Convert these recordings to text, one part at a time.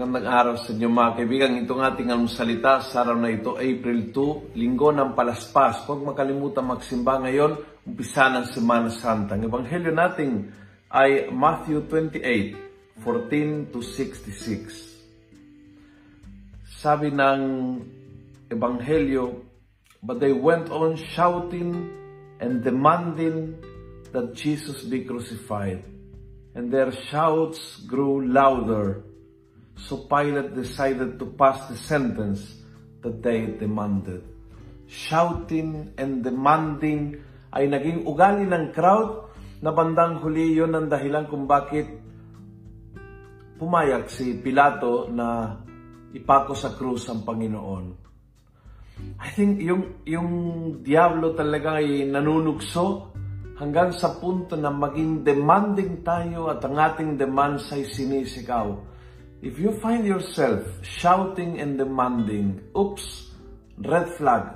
magandang araw sa inyo mga kaibigan. Itong ating salita sa araw na ito, April 2, Linggo ng Palaspas. Huwag makalimutan magsimba ngayon, umpisa ng Semana Santa. Ang ebanghelyo natin ay Matthew 28, 14 to 66. Sabi ng ebanghelyo, But they went on shouting and demanding that Jesus be crucified. And their shouts grew louder. So Pilate decided to pass the sentence that they demanded. Shouting and demanding ay naging ugali ng crowd na bandang huli yon ang dahilan kung bakit pumayag si Pilato na ipako sa krus ang Panginoon. I think yung, yung Diablo talaga ay nanunukso hanggang sa punto na maging demanding tayo at ang ating demands ay sinisigaw. If you find yourself shouting and demanding, oops, red flag,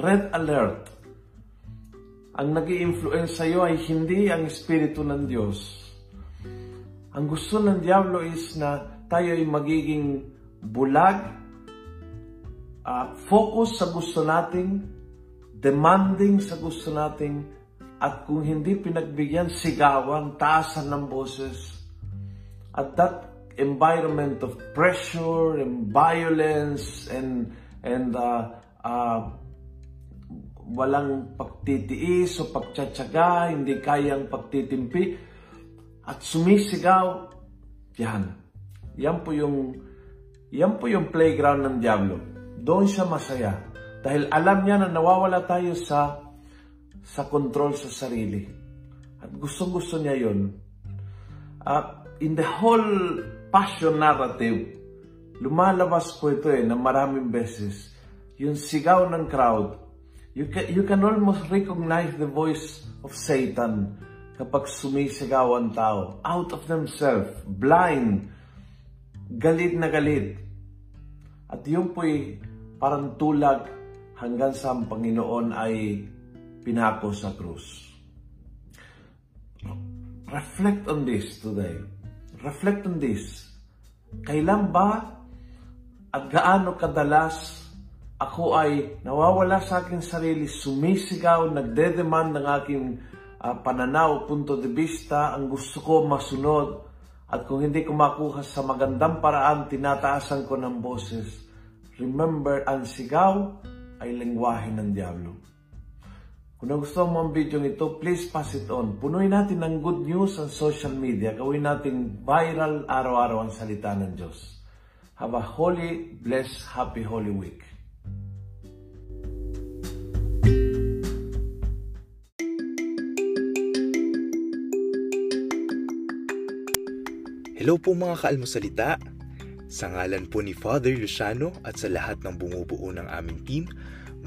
red alert, ang nag influence sa iyo ay hindi ang Espiritu ng Diyos. Ang gusto ng Diablo is na tayo ay magiging bulag, uh, focus sa gusto nating, demanding sa gusto nating, at kung hindi pinagbigyan, sigawan, taasan ng boses. At that environment of pressure and violence and and uh, uh, walang pagtitiis o pagtsatsaga, hindi kayang pagtitimpi at sumisigaw, yan. Yan po yung yan po yung playground ng Diablo. Doon siya masaya. Dahil alam niya na nawawala tayo sa sa control sa sarili. At gustong-gusto niya yun. Uh, in the whole passion narrative, lumalabas po ito eh, na maraming beses. Yung sigaw ng crowd, you can, you can almost recognize the voice of Satan kapag sumisigaw ang tao. Out of themselves, blind, galit na galit. At yun po'y parang tulag hanggang sa ang Panginoon ay pinako sa krus. Reflect on this today. Reflect on this. Kailan ba at gaano kadalas ako ay nawawala sa aking sarili, sumisigaw, nagdedemand ng aking uh, pananaw, punto de vista, ang gusto ko masunod, at kung hindi ko makuha sa magandang paraan, tinataasan ko ng boses Remember, ang sigaw ay lingwahe ng Diablo. Kung nagustuhan mo ang video ito, please pass it on. Punuin natin ng good news ang social media. Gawin natin viral araw-araw ang salita ng Diyos. Have a holy, blessed, happy Holy Week. Hello po mga kaalmosalita. Sa ngalan po ni Father Luciano at sa lahat ng bumubuo ng aming team,